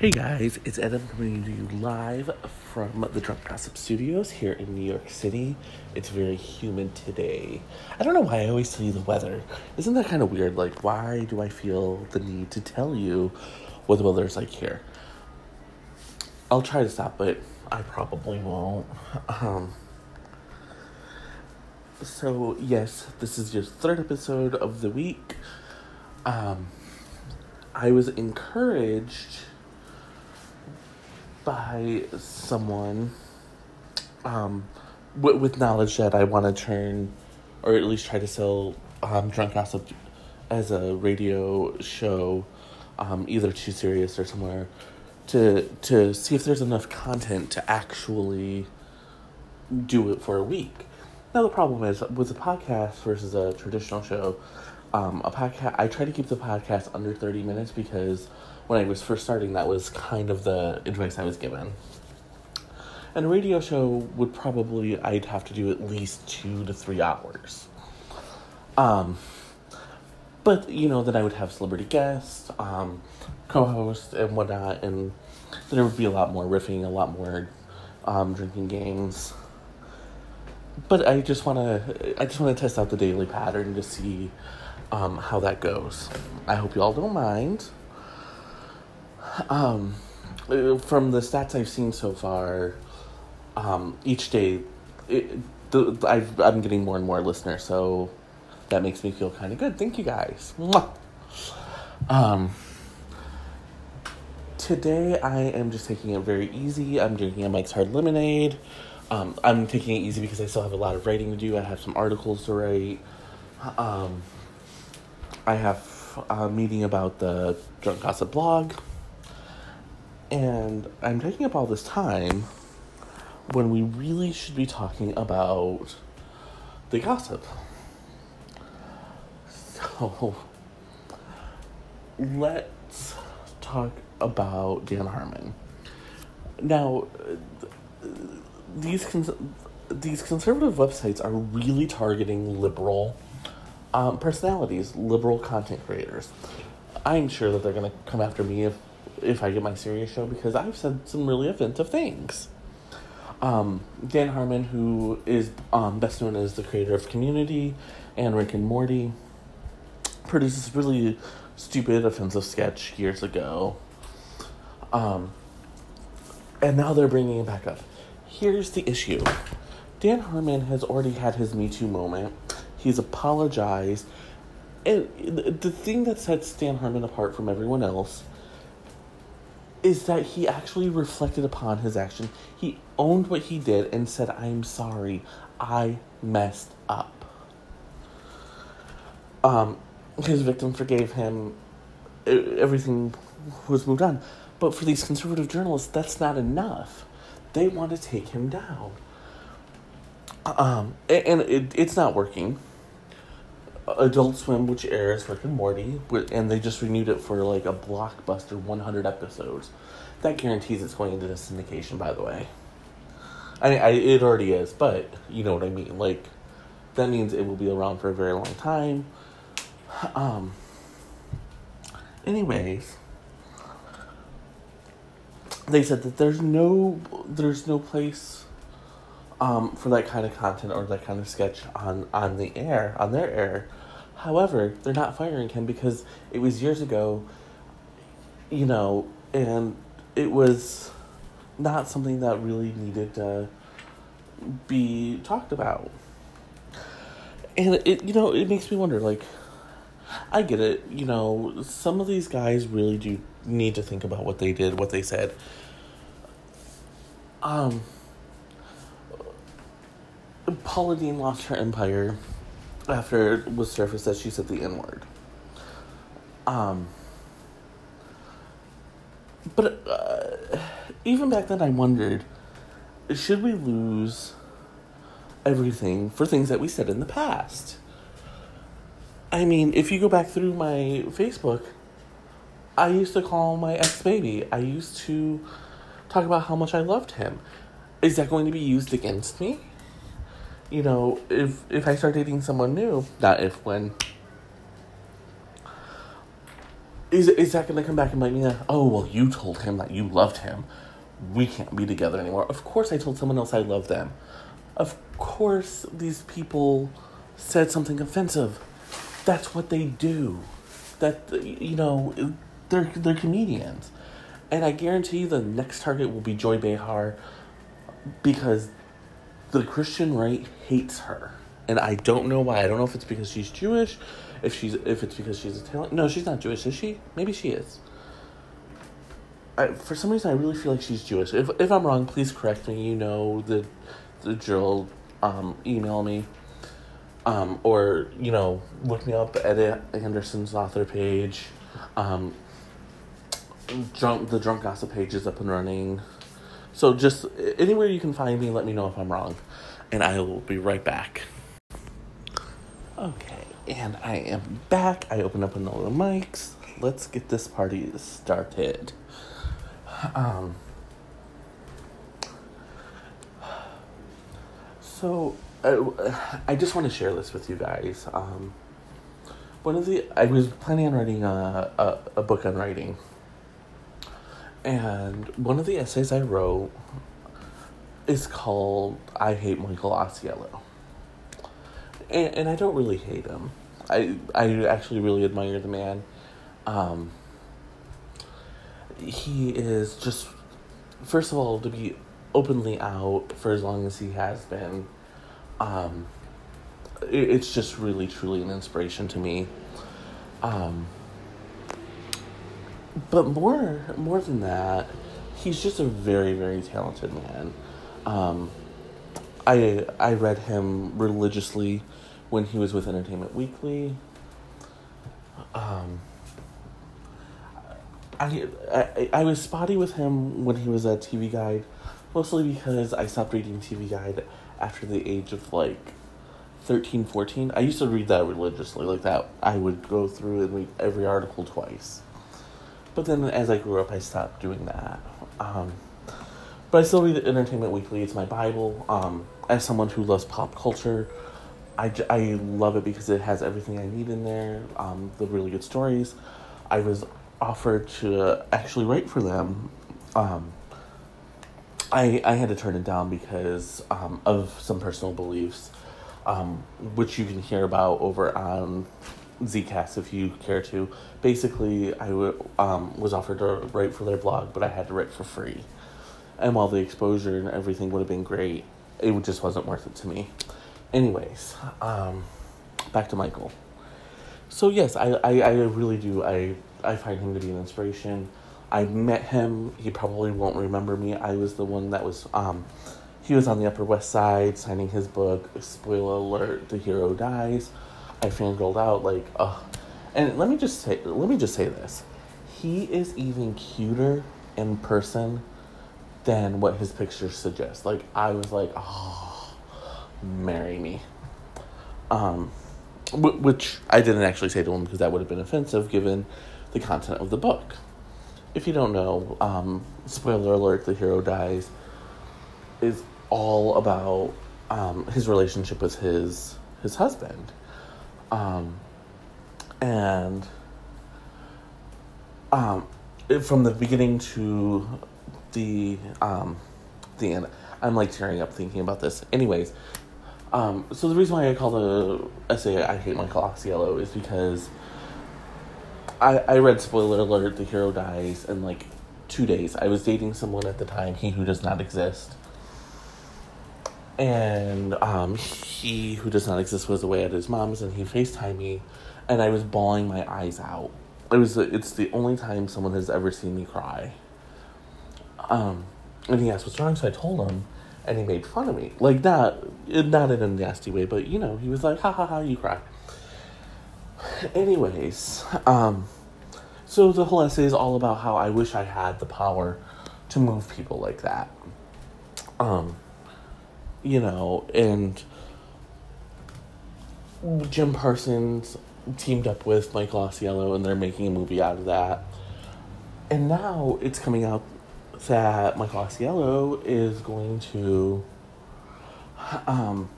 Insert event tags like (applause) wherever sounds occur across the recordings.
Hey guys, it's Adam coming to you live from the Drunk Gossip Studios here in New York City. It's very humid today. I don't know why I always tell you the weather. Isn't that kind of weird? Like, why do I feel the need to tell you what the weather is like here? I'll try to stop, but I probably won't. Um, so, yes, this is your third episode of the week. Um, I was encouraged by someone um, w- with knowledge that I want to turn, or at least try to sell um, Drunk Gossip as a radio show, um, either to Sirius or somewhere, to to see if there's enough content to actually do it for a week. Now the problem is with a podcast versus a traditional show. Um, a podcast. I try to keep the podcast under thirty minutes because when I was first starting, that was kind of the advice I was given. And a radio show would probably, I'd have to do at least two to three hours. Um, but, you know, then I would have celebrity guests, um, co hosts, and whatnot, and there would be a lot more riffing, a lot more um, drinking games. But I just want to, I just want to test out the daily pattern to see um, how that goes. I hope you all don't mind. Um, from the stats I've seen so far, um, each day, it, the, I've, I'm getting more and more listeners, so that makes me feel kind of good. Thank you guys. Mwah. Um, today I am just taking it very easy. I'm drinking a Mike's Hard Lemonade. Um, I'm taking it easy because I still have a lot of writing to do. I have some articles to write. Um, I have a meeting about the Drunk Gossip blog. And I'm taking up all this time when we really should be talking about the gossip. So let's talk about Dan Harmon. Now, these cons- these conservative websites are really targeting liberal um, personalities, liberal content creators. I'm sure that they're going to come after me if if I get my Sirius show because I've said some really offensive things. Um, Dan Harmon, who is um, best known as the creator of Community and Rick and Morty, produced this really stupid, offensive sketch years ago. Um, and now they're bringing it back up. Here's the issue Dan Harmon has already had his Me Too moment, he's apologized. And the thing that sets Dan Harmon apart from everyone else is that he actually reflected upon his action. He owned what he did and said, I'm sorry, I messed up. Um, his victim forgave him, everything was moved on. But for these conservative journalists, that's not enough. They want to take him down. Um, and it, it's not working. Adult Swim, which airs Rick and Morty, and they just renewed it for like a blockbuster 100 episodes. That guarantees it's going into the syndication, by the way. I I, it already is, but you know what I mean. Like, that means it will be around for a very long time. Um. Anyways, they said that there's no there's no place um, for that kind of content or that kind of sketch on on the air on their air. However, they're not firing him because it was years ago, you know, and it was not something that really needed to be talked about. And it you know, it makes me wonder like I get it, you know, some of these guys really do need to think about what they did, what they said. Um Paula Deen lost her empire after it was surfaced that she said the N word. Um, but uh, even back then, I wondered should we lose everything for things that we said in the past? I mean, if you go back through my Facebook, I used to call my ex baby. I used to talk about how much I loved him. Is that going to be used against me? You know, if if I start dating someone new, not if when is is that gonna come back and bite me? Oh well, you told him that you loved him. We can't be together anymore. Of course, I told someone else I love them. Of course, these people said something offensive. That's what they do. That you know, they're they're comedians, and I guarantee you the next target will be Joy Behar, because the Christian right hates her, and I don't know why. I don't know if it's because she's Jewish, if she's if it's because she's Italian. No, she's not Jewish, is she? Maybe she is. I, for some reason, I really feel like she's Jewish. If if I'm wrong, please correct me. You know the the drill. Um, email me. Um, or you know, look me up at Anderson's author page. Um, drunk the drunk gossip page is up and running. So just anywhere you can find me, let me know if I'm wrong, and I will be right back. Okay, and I am back. I opened up another Mike's. Let's get this party started. Um. So, uh, I just want to share this with you guys. Um, one of the I was planning on writing a, a, a book on writing and one of the essays I wrote is called I Hate Michael Ausiello. And, and I don't really hate him. I, I actually really admire the man. Um, he is just, first of all, to be openly out for as long as he has been, um, it, it's just really, truly an inspiration to me. Um, but more more than that, he's just a very very talented man. Um, I I read him religiously when he was with Entertainment Weekly. Um, I, I I was spotty with him when he was at TV Guide, mostly because I stopped reading TV Guide after the age of like 13, 14. I used to read that religiously, like that. I would go through and read every article twice. But then as I grew up, I stopped doing that. Um, but I still read Entertainment Weekly. It's my Bible. Um, as someone who loves pop culture, I, I love it because it has everything I need in there. Um, the really good stories. I was offered to actually write for them. Um, I I had to turn it down because um, of some personal beliefs, um, which you can hear about over on Zcast if you care to. Basically, I w- um, was offered to write for their blog, but I had to write for free. And while the exposure and everything would have been great, it just wasn't worth it to me. Anyways, um, back to Michael. So yes, I, I, I really do. I, I find him to be an inspiration. I met him. He probably won't remember me. I was the one that was. Um, he was on the Upper West Side signing his book. Spoiler alert: the hero dies. I fangirled out like, oh. And let me just say, let me just say this: he is even cuter in person than what his pictures suggest. Like I was like, oh, marry me. Um, which I didn't actually say to him because that would have been offensive given the content of the book. If you don't know, um, spoiler alert: the hero dies. Is all about um, his relationship with his his husband um, and um, from the beginning to the um, the end, I'm like tearing up thinking about this. Anyways, um, so the reason why I call the essay "I Hate Michael Ausiello" is because I I read spoiler alert: the hero dies in like two days. I was dating someone at the time, he who does not exist, and um, he who does not exist was away at his mom's and he facetimed me and i was bawling my eyes out. It was it's the only time someone has ever seen me cry. Um, and he asked what's wrong so i told him and he made fun of me. Like not not in a nasty way but you know he was like ha ha ha you cry. Anyways um, so the whole essay is all about how i wish i had the power to move people like that. Um, you know, and Jim Parsons teamed up with Michael Ausiello, and they're making a movie out of that. And now it's coming out that Michael Ausiello is going to um,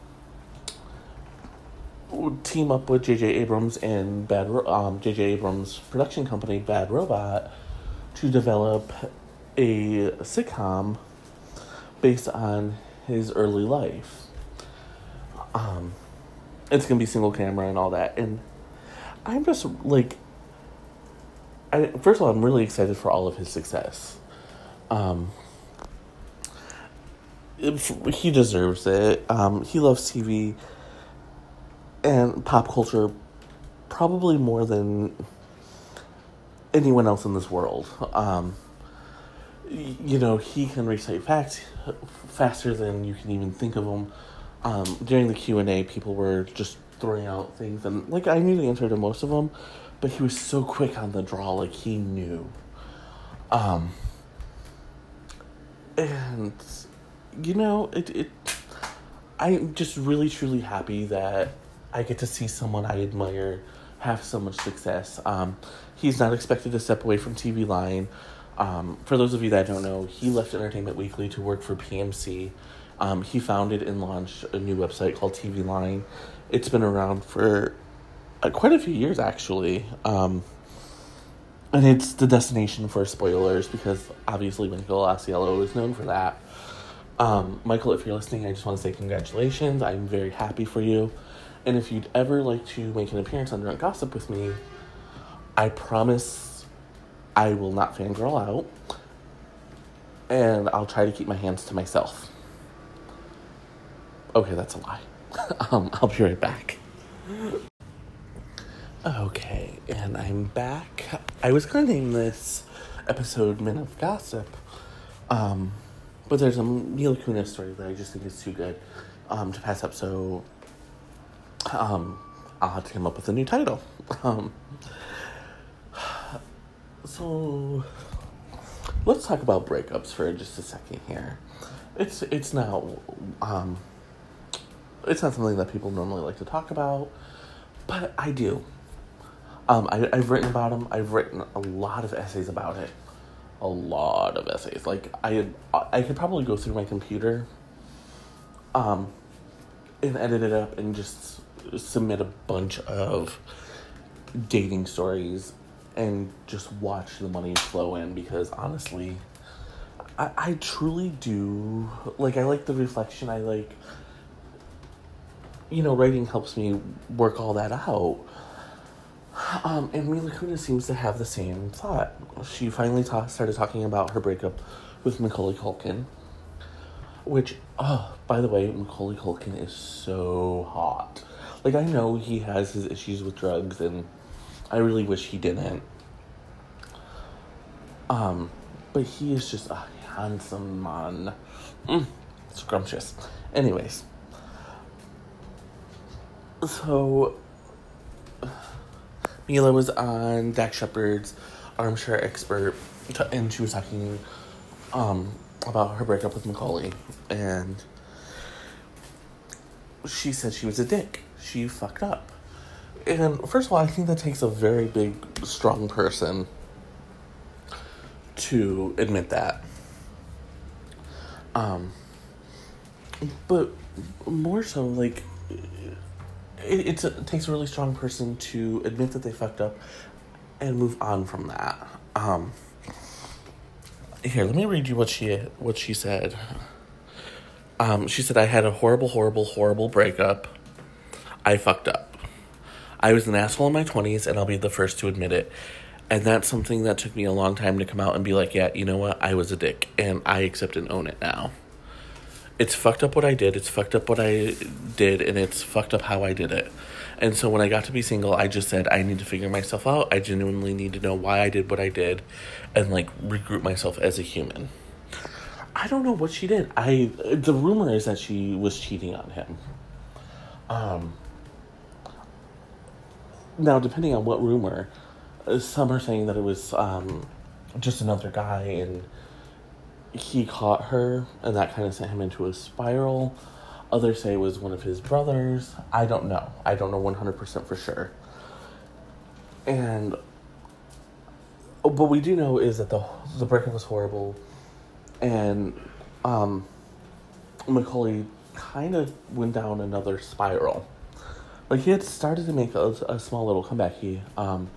team up with J.J. Abrams and Bad um, J.J. Abrams production company Bad Robot to develop a sitcom based on his early life. Um, it's gonna be single camera and all that, and I'm just like, I first of all, I'm really excited for all of his success. Um, he deserves it. Um, he loves TV and pop culture probably more than anyone else in this world. Um, you know, he can recite facts faster than you can even think of them. Um, during the Q and A, people were just throwing out things, and like I knew the answer to most of them, but he was so quick on the draw, like he knew. Um, and you know, it it. I'm just really truly happy that I get to see someone I admire have so much success. Um, he's not expected to step away from TV Line. Um, for those of you that don't know, he left Entertainment Weekly to work for PMC. Um, he founded and launched a new website called TV Line. It's been around for uh, quite a few years, actually. Um, and it's the destination for spoilers because obviously Michael Ausiello is known for that. Um, Michael, if you're listening, I just want to say congratulations. I'm very happy for you. And if you'd ever like to make an appearance on Drunk Gossip with me, I promise I will not fangirl out. And I'll try to keep my hands to myself. Okay, that's a lie. (laughs) um, I'll be right back. Okay, and I'm back. I was gonna name this episode Men of Gossip, um, but there's a Mila Kunis story that I just think is too good um, to pass up, so um, I'll have to come up with a new title. (laughs) Um, so let's talk about breakups for just a second here. It's it's not um, it's not something that people normally like to talk about, but I do. Um, I, I've written about them. I've written a lot of essays about it. A lot of essays. Like I, I could probably go through my computer, um, and edit it up and just submit a bunch of dating stories and just watch the money flow in because honestly, I, I truly do like. I like the reflection. I like, you know, writing helps me work all that out. Um, and Mila Kunis seems to have the same thought. She finally ta- started talking about her breakup with Macaulay Culkin, which, oh, by the way, Macaulay Culkin is so hot. Like, I know he has his issues with drugs, and I really wish he didn't. Um, but he is just a handsome man. Mm, scrumptious. Anyways. So, Mila was on Dax Shepard's Armchair Expert, and she was talking um, about her breakup with Macaulay, and she said she was a dick. She fucked up. And first of all, I think that takes a very big, strong person to admit that. Um, but more so, like, it, it takes a really strong person to admit that they fucked up and move on from that. Um, here, let me read you what she what she said. Um, she said, "I had a horrible, horrible, horrible breakup. I fucked up. I was an asshole in my twenties, and I'll be the first to admit it. And that's something that took me a long time to come out and be like, yeah, you know what? I was a dick, and I accept and own it now." it's fucked up what I did, it's fucked up what I did, and it's fucked up how I did it. And so when I got to be single, I just said, I need to figure myself out. I genuinely need to know why I did what I did and like regroup myself as a human. I don't know what she did. I the rumor is that she was cheating on him. Um now depending on what rumor, some are saying that it was um just another guy and he caught her, and that kind of sent him into a spiral. Others say it was one of his brothers. I don't know. I don't know 100% for sure. And what we do know is that the the breakup was horrible, and um, Macaulay kind of went down another spiral. Like he had started to make a, a small little comeback. He, um,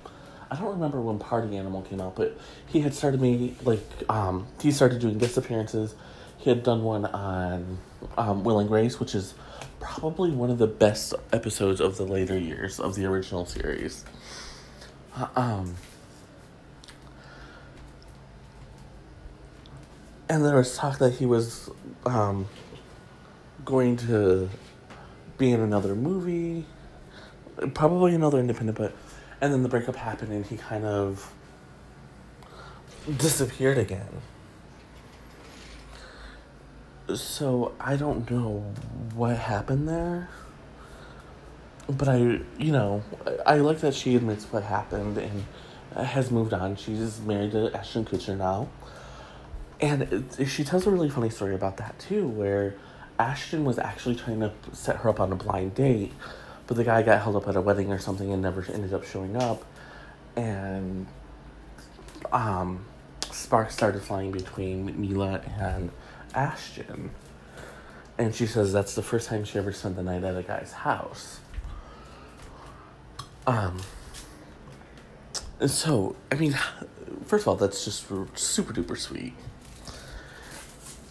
I don't remember when Party Animal came out, but he had started me like um, he started doing guest appearances. He had done one on um, Will and Grace, which is probably one of the best episodes of the later years of the original series. Uh, um, and there was talk that he was um, going to be in another movie, probably another independent, but and then the breakup happened and he kind of disappeared again. So I don't know what happened there. But I, you know, I like that she admits what happened and has moved on. She's married to Ashton Kutcher now. And she tells a really funny story about that too, where Ashton was actually trying to set her up on a blind date, but the guy got held up at a wedding or something and never ended up showing up. And um, sparks started flying between Mila and Ashton. And she says that's the first time she ever spent the night at a guy's house. Um, so, I mean, first of all, that's just super duper sweet.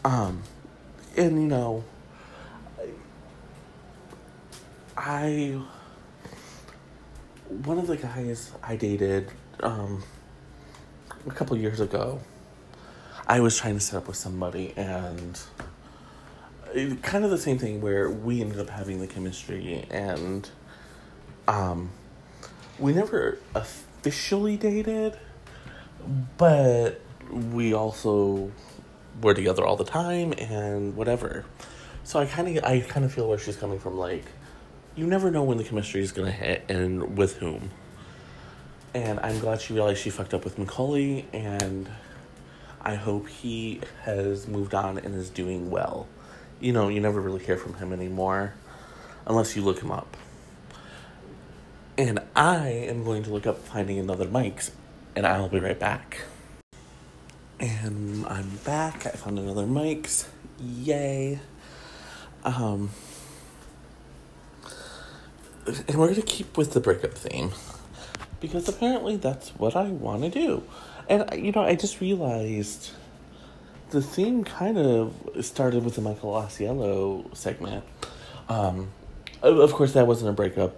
Um, and you know, I one of the guys I dated um, a couple years ago, I was trying to set up with somebody, and it, kind of the same thing where we ended up having the chemistry, and um, we never officially dated, but we also were together all the time and whatever. So I kind of I kind of feel where she's coming from. Like, you never know when the chemistry is gonna hit and with whom. And I'm glad she realized she fucked up with Macaulay, and I hope he has moved on and is doing well. You know, you never really hear from him anymore unless you look him up. And I am going to look up finding another Mike's, and I'll be right back. And I'm back. I found another Mike's. Yay. Um, and we're going to keep with the breakup theme because apparently that's what I want to do. And, you know, I just realized the theme kind of started with the Michael Ausiello segment. Um, of course, that wasn't a breakup.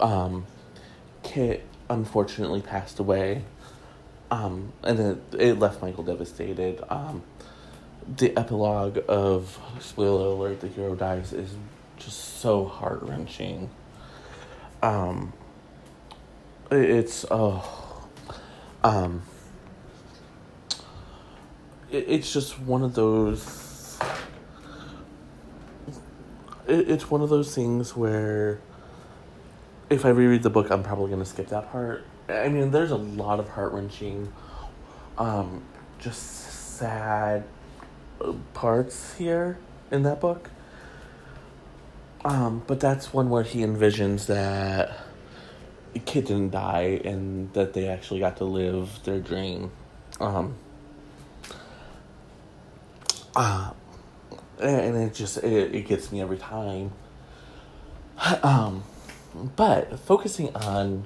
Um, Kit unfortunately passed away. Um, and it, it left Michael devastated. Um, the epilogue of spoiler alert: the hero dies is just so heart wrenching. Um, it's oh, um, it, it's just one of those. It, it's one of those things where, if I reread the book, I'm probably gonna skip that part. I mean, there's a lot of heart wrenching, um, just sad parts here in that book. Um, but that's one where he envisions that Kit didn't die and that they actually got to live their dream. Um, uh, and it just it, it gets me every time. Um, but focusing on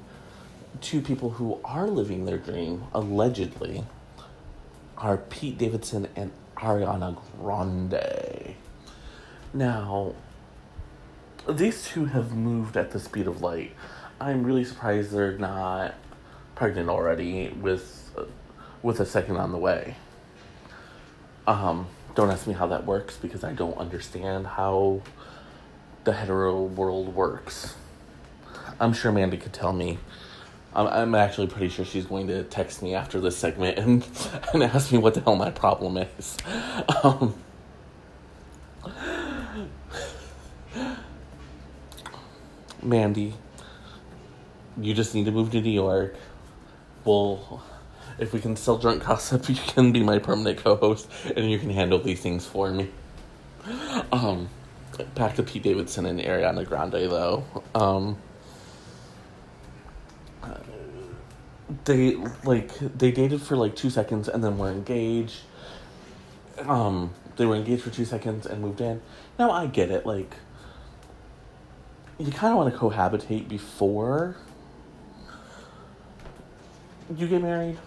two people who are living their dream allegedly are Pete Davidson and Ariana Grande. Now, these two have moved at the speed of light. I'm really surprised they're not pregnant already with with a second on the way. Um, don't ask me how that works because I don't understand how the hetero world works. I'm sure Mandy could tell me. I'm, I'm actually pretty sure she's going to text me after this segment and, (laughs) and ask me what the hell my problem is. (laughs) Um, Mandy, you just need to move to New York. Well, if we can sell drunk gossip, (laughs) you can be my permanent co-host, and you can handle these things for me. Um, back to Pete Davidson and Ariana Grande, though. Um, they like they dated for like two seconds and then were engaged. Um, they were engaged for two seconds and moved in. Now I get it, like you kind of want to cohabitate before you get married.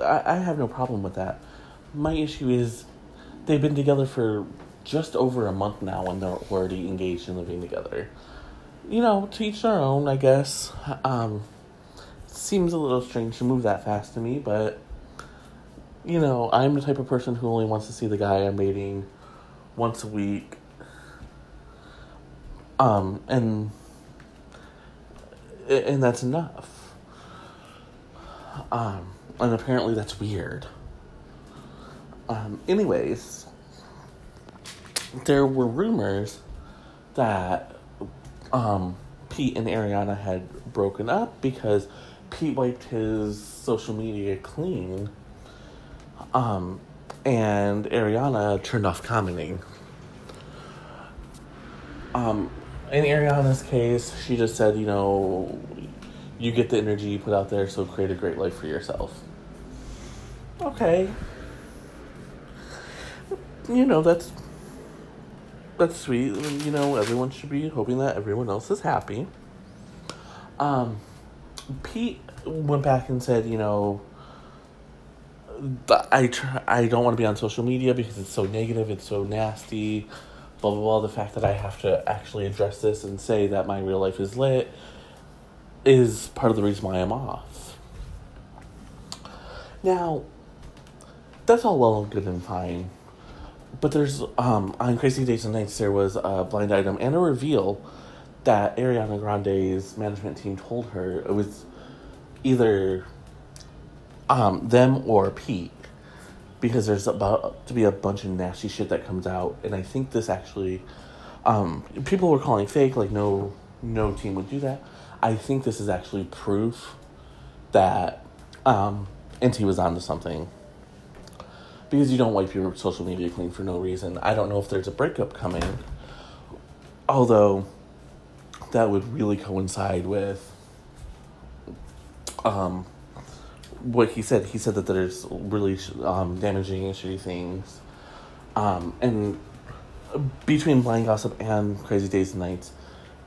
I, I have no problem with that. My issue is they've been together for just over a month now and they're already engaged and living together. You know, to each their own, I guess. Um, seems a little strange to move that fast to me, but you know, I'm the type of person who only wants to see the guy I'm dating once a week. Um, and and that's enough. Um, and apparently that's weird. Um, anyways, there were rumors that um, Pete and Ariana had broken up because Pete wiped his social media clean um, and Ariana turned off commenting. Um, in Ariana's case, she just said, you know, you get the energy you put out there, so create a great life for yourself. Okay. You know, that's that's sweet. You know, everyone should be hoping that everyone else is happy. Um, Pete went back and said, you know, I try, I don't want to be on social media because it's so negative, it's so nasty, blah blah blah. The fact that I have to actually address this and say that my real life is lit is part of the reason why I'm off. Now, that's all well and good and fine, but there's um on Crazy Days and Nights there was a blind item and a reveal that Ariana Grande's management team told her it was either um, them or Pete, because there's about to be a bunch of nasty shit that comes out, and I think this actually, um, people were calling fake, like no, no team would do that. I think this is actually proof that um, Enty was onto something. Because you don't wipe your social media clean for no reason. I don't know if there's a breakup coming. Although, that would really coincide with um, what he said. He said that there's really um, damaging and shitty things. Um, and between Blind Gossip and Crazy Days and Nights,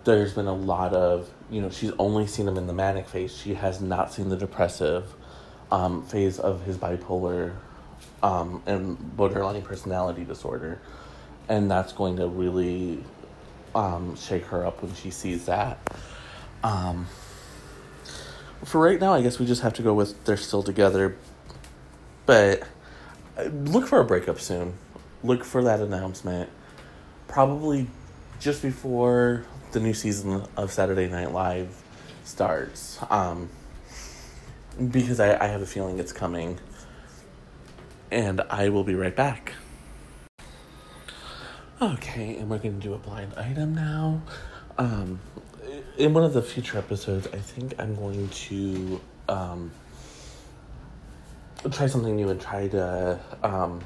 there's been a lot of, you know, she's only seen him in the manic phase. She has not seen the depressive um, phase of his bipolar um, and borderline personality disorder. And that's going to really um, shake her up when she sees that. Um, for right now, I guess we just have to go with they're still together. But uh, look for a breakup soon. Look for that announcement. Probably just before the new season of Saturday Night Live starts. Um, because I, I have a feeling it's coming. And I will be right back. Okay, and we're going to do a blind item now. Um, in one of the future episodes, I think I'm going to um, try something new and try to um,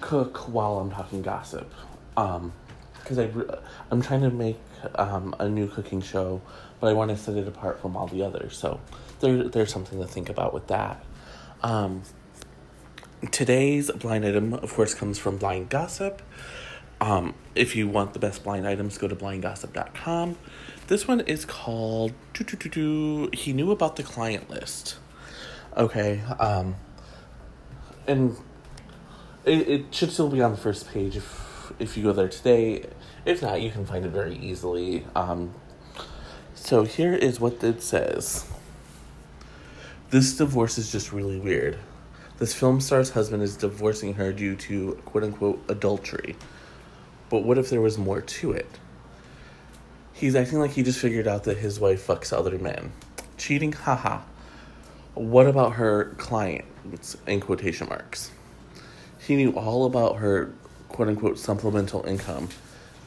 cook while I'm talking gossip. Um, because I I'm trying to make um, a new cooking show, but I want to set it apart from all the others. So there there's something to think about with that. Um, today's blind item, of course, comes from Blind Gossip. Um, if you want the best blind items, go to blindgossip.com. This one is called He Knew About the Client List. Okay, um, and it, it should still be on the first page if, if you go there today. If not, you can find it very easily. Um, so here is what it says. This divorce is just really weird. This film star's husband is divorcing her due to quote unquote adultery. But what if there was more to it? He's acting like he just figured out that his wife fucks other men. Cheating? Haha. What about her clients, In quotation marks. He knew all about her quote unquote supplemental income.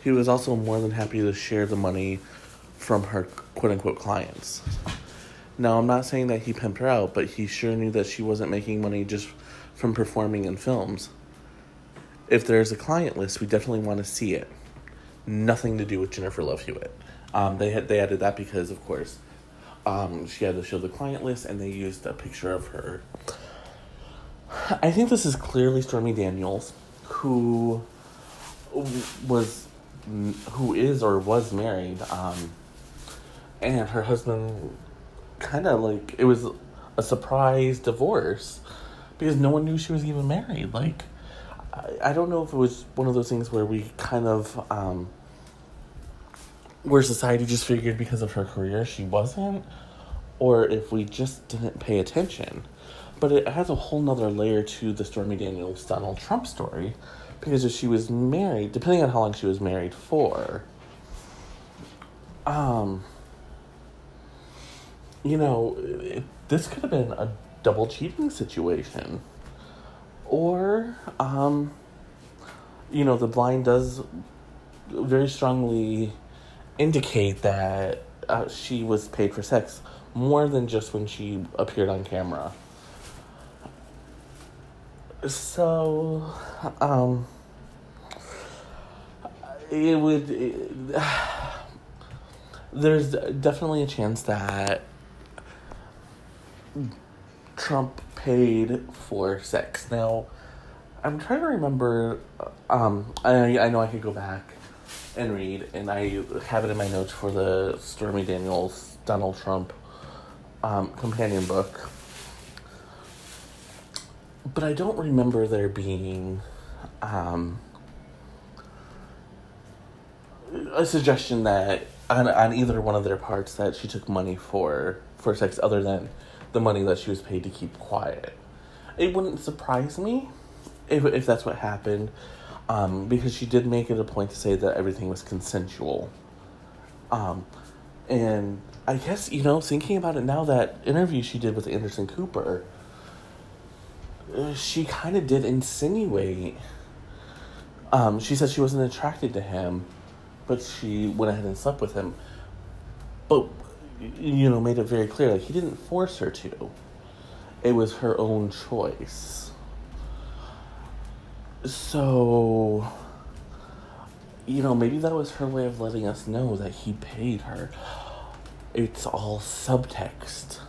He was also more than happy to share the money from her quote unquote clients. Now, I'm not saying that he pimped her out, but he sure knew that she wasn't making money just from performing in films if there's a client list, we definitely want to see it. Nothing to do with Jennifer Love Hewitt. Um, they had they added that because, of course, um, she had to show the client list, and they used a picture of her. I think this is clearly Stormy Daniels, who was who is or was married, um, and her husband kind of like it was a surprise divorce because no one knew she was even married. Like, I, don't know if it was one of those things where we kind of, um, where society just figured because of her career she wasn't, or if we just didn't pay attention. But it has a whole nother layer to the Stormy Daniels Donald Trump story because if she was married, depending on how long she was married for, um, you know, it, this could have been a double cheating situation. Or, um, you know, the blind does very strongly indicate that uh, she was paid for sex more than just when she appeared on camera. So, um, it would. It, (sighs) there's definitely a chance that Trump paid for sex. Now, I'm trying to remember. Um, I I know I could go back and read, and I have it in my notes for the Stormy Daniels Donald Trump um, companion book. But I don't remember there being um, a suggestion that on, on either one of their parts that she took money for for sex other than the money that she was paid to keep quiet. It wouldn't surprise me if, if that's what happened, um, because she did make it a point to say that everything was consensual. Um, and I guess, you know, thinking about it now, that interview she did with Anderson Cooper, uh, she kind of did insinuate. Um, she said she wasn't attracted to him, but she went ahead and slept with him. But you know, made it very clear like he didn't force her to. It was her own choice. So, you know, maybe that was her way of letting us know that he paid her. It's all subtext.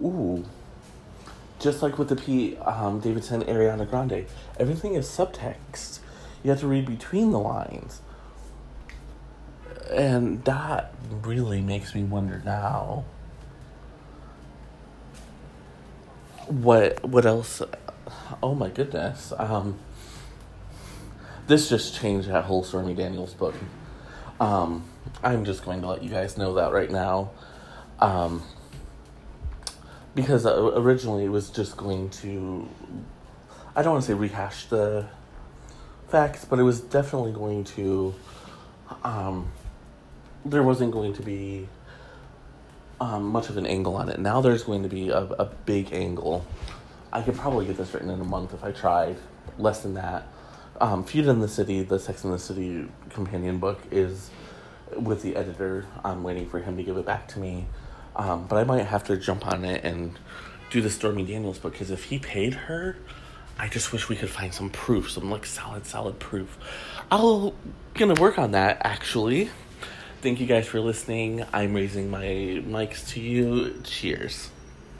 Ooh. Just like with the P. Um, Davidson Ariana Grande, everything is subtext. You have to read between the lines and that really makes me wonder now what what else oh my goodness um this just changed that whole stormy daniels book. Um i'm just going to let you guys know that right now um because uh, originally it was just going to i don't want to say rehash the facts but it was definitely going to um there wasn't going to be um, much of an angle on it. Now there's going to be a, a big angle. I could probably get this written in a month if I tried. Less than that. Um, Feud in the City, the Sex in the City companion book, is with the editor. I'm waiting for him to give it back to me. Um, but I might have to jump on it and do the Stormy Daniels book because if he paid her, I just wish we could find some proof, some like solid, solid proof. I'll gonna work on that actually. Thank you guys for listening. I'm raising my Mike's to you. Cheers.